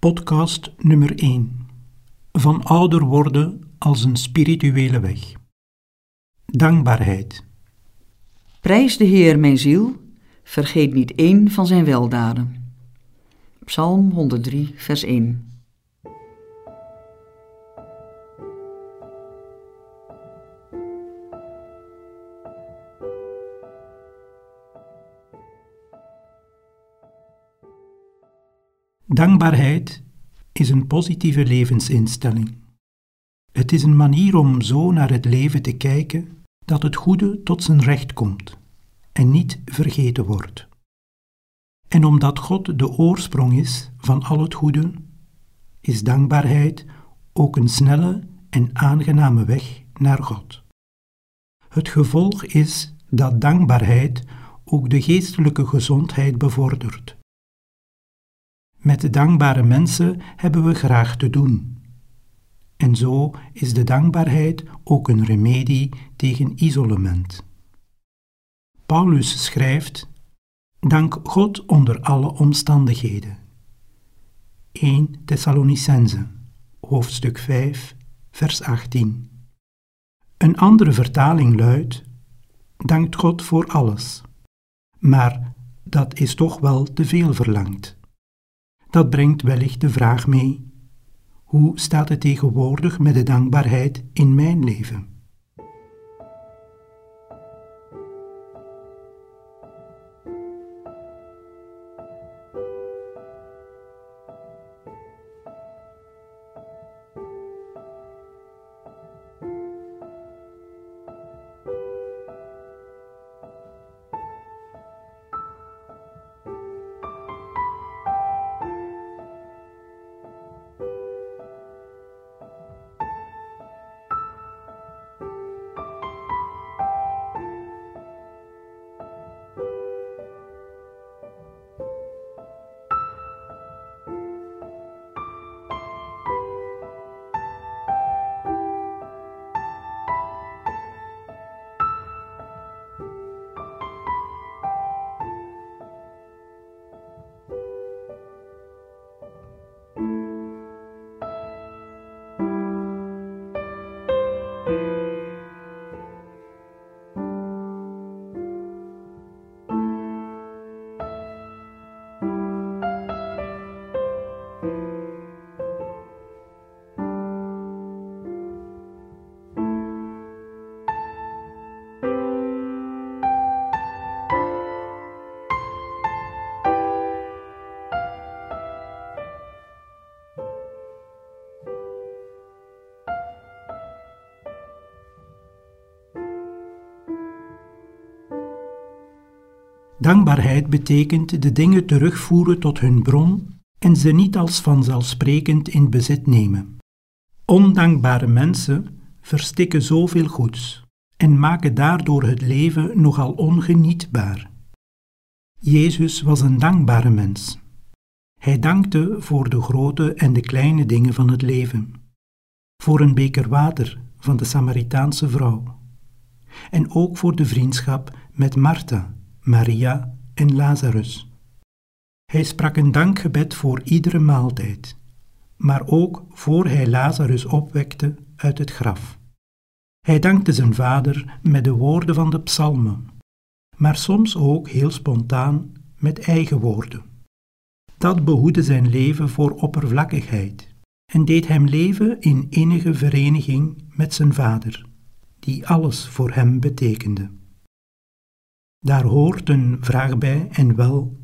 Podcast nummer 1. Van ouder worden als een spirituele weg. Dankbaarheid. Prijs de Heer, mijn ziel, vergeet niet één van zijn weldaden. Psalm 103, vers 1. Dankbaarheid is een positieve levensinstelling. Het is een manier om zo naar het leven te kijken dat het goede tot zijn recht komt en niet vergeten wordt. En omdat God de oorsprong is van al het goede, is dankbaarheid ook een snelle en aangename weg naar God. Het gevolg is dat dankbaarheid ook de geestelijke gezondheid bevordert met dankbare mensen hebben we graag te doen. En zo is de dankbaarheid ook een remedie tegen isolement. Paulus schrijft: Dank God onder alle omstandigheden. 1 Thessalonicense, hoofdstuk 5, vers 18. Een andere vertaling luidt: Dankt God voor alles. Maar dat is toch wel te veel verlangd. Dat brengt wellicht de vraag mee: hoe staat het tegenwoordig met de dankbaarheid in mijn leven? Dankbaarheid betekent de dingen terugvoeren tot hun bron en ze niet als vanzelfsprekend in bezit nemen. Ondankbare mensen verstikken zoveel goeds en maken daardoor het leven nogal ongenietbaar. Jezus was een dankbare mens. Hij dankte voor de grote en de kleine dingen van het leven, voor een beker water van de Samaritaanse vrouw, en ook voor de vriendschap met Martha Maria en Lazarus. Hij sprak een dankgebed voor iedere maaltijd, maar ook voor hij Lazarus opwekte uit het graf. Hij dankte zijn vader met de woorden van de psalmen, maar soms ook heel spontaan met eigen woorden. Dat behoedde zijn leven voor oppervlakkigheid en deed hem leven in innige vereniging met zijn vader, die alles voor hem betekende. Daar hoort een vraag bij en wel,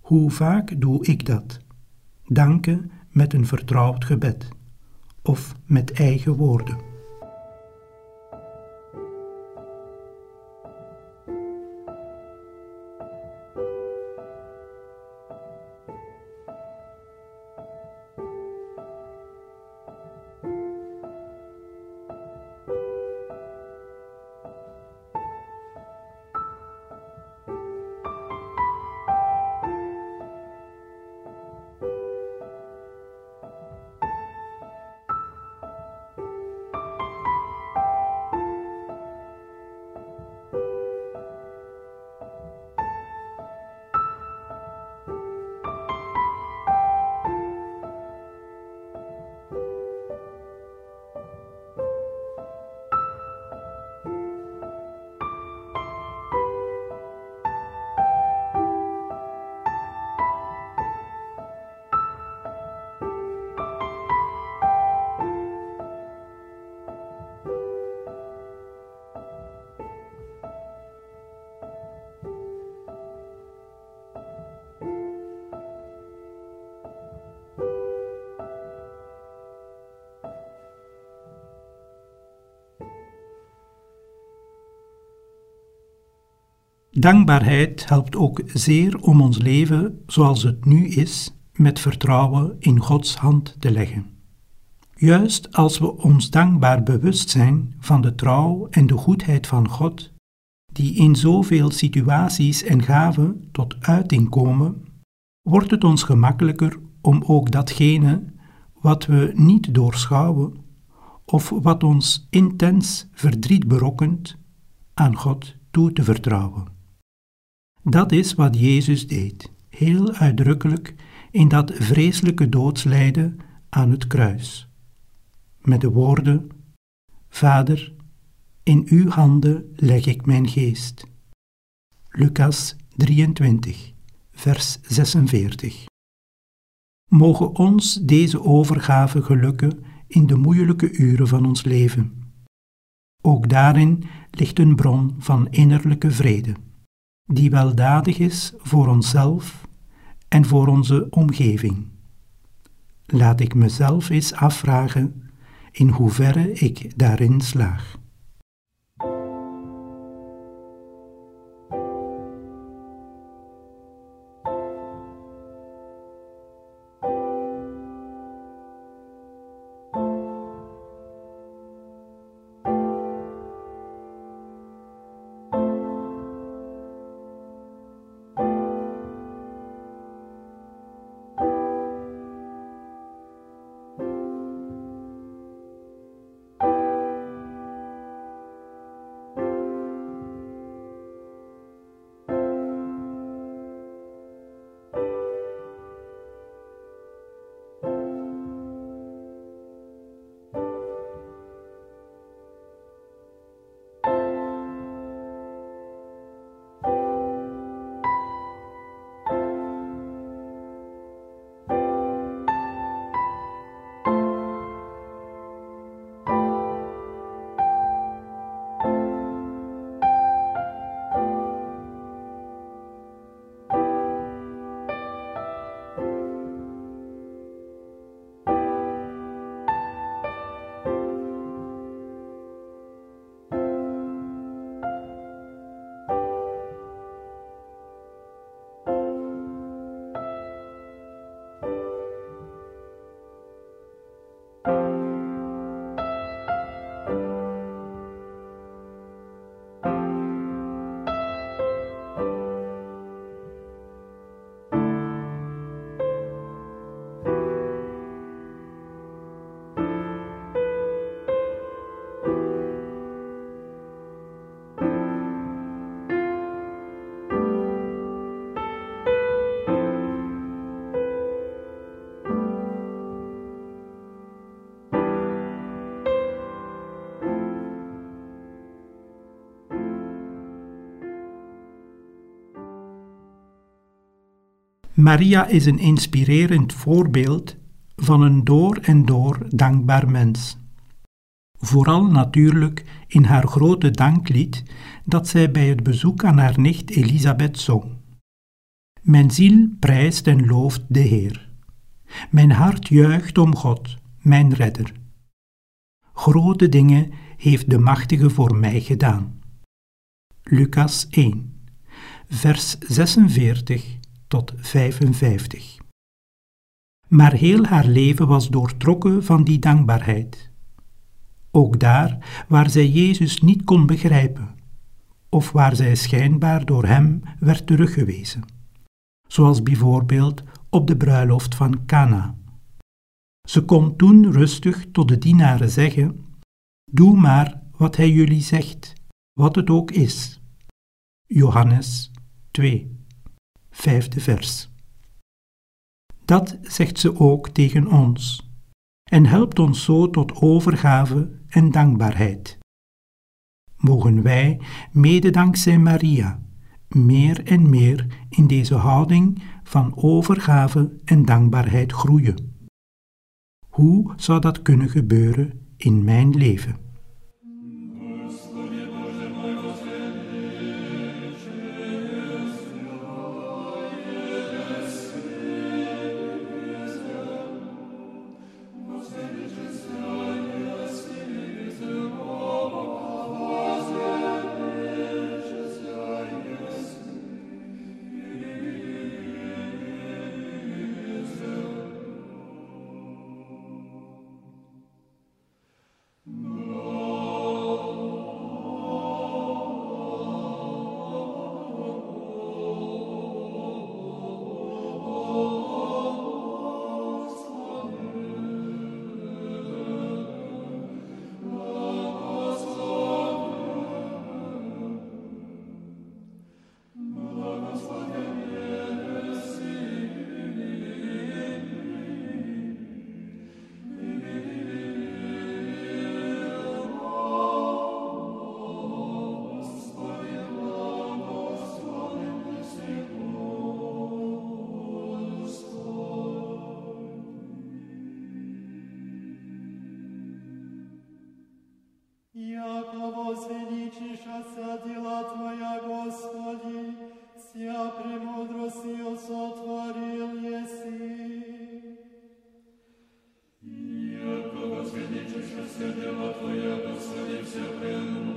hoe vaak doe ik dat? Danken met een vertrouwd gebed of met eigen woorden. Dankbaarheid helpt ook zeer om ons leven zoals het nu is met vertrouwen in Gods hand te leggen. Juist als we ons dankbaar bewust zijn van de trouw en de goedheid van God, die in zoveel situaties en gaven tot uiting komen, wordt het ons gemakkelijker om ook datgene wat we niet doorschouwen of wat ons intens verdriet berokkent, aan God toe te vertrouwen. Dat is wat Jezus deed, heel uitdrukkelijk in dat vreselijke doodslijden aan het kruis. Met de woorden: Vader, in uw handen leg ik mijn geest. Lucas 23, vers 46. Mogen ons deze overgave gelukken in de moeilijke uren van ons leven. Ook daarin ligt een bron van innerlijke vrede, die weldadig is voor onszelf en voor onze omgeving. Laat ik mezelf eens afvragen in hoeverre ik daarin slaag. Maria is een inspirerend voorbeeld van een door en door dankbaar mens. Vooral natuurlijk in haar grote danklied dat zij bij het bezoek aan haar nicht Elisabeth zong. Mijn ziel prijst en looft de Heer. Mijn hart juicht om God, mijn redder. Grote dingen heeft de Machtige voor mij gedaan. Lucas 1, vers 46 tot 55. Maar heel haar leven was doortrokken van die dankbaarheid. Ook daar waar zij Jezus niet kon begrijpen, of waar zij schijnbaar door hem werd teruggewezen, zoals bijvoorbeeld op de bruiloft van Cana. Ze kon toen rustig tot de dienaren zeggen: Doe maar wat hij jullie zegt, wat het ook is. Johannes 2 vijfde vers. Dat zegt ze ook tegen ons en helpt ons zo tot overgave en dankbaarheid. Mogen wij, mede dankzij Maria, meer en meer in deze houding van overgave en dankbaarheid groeien. Hoe zou dat kunnen gebeuren in mijn leven? возвеличишася дела Твоя, Господи, вся премудростью сотворил Еси. Яко возвеличишася дела Твоя, Господи, вся премудростью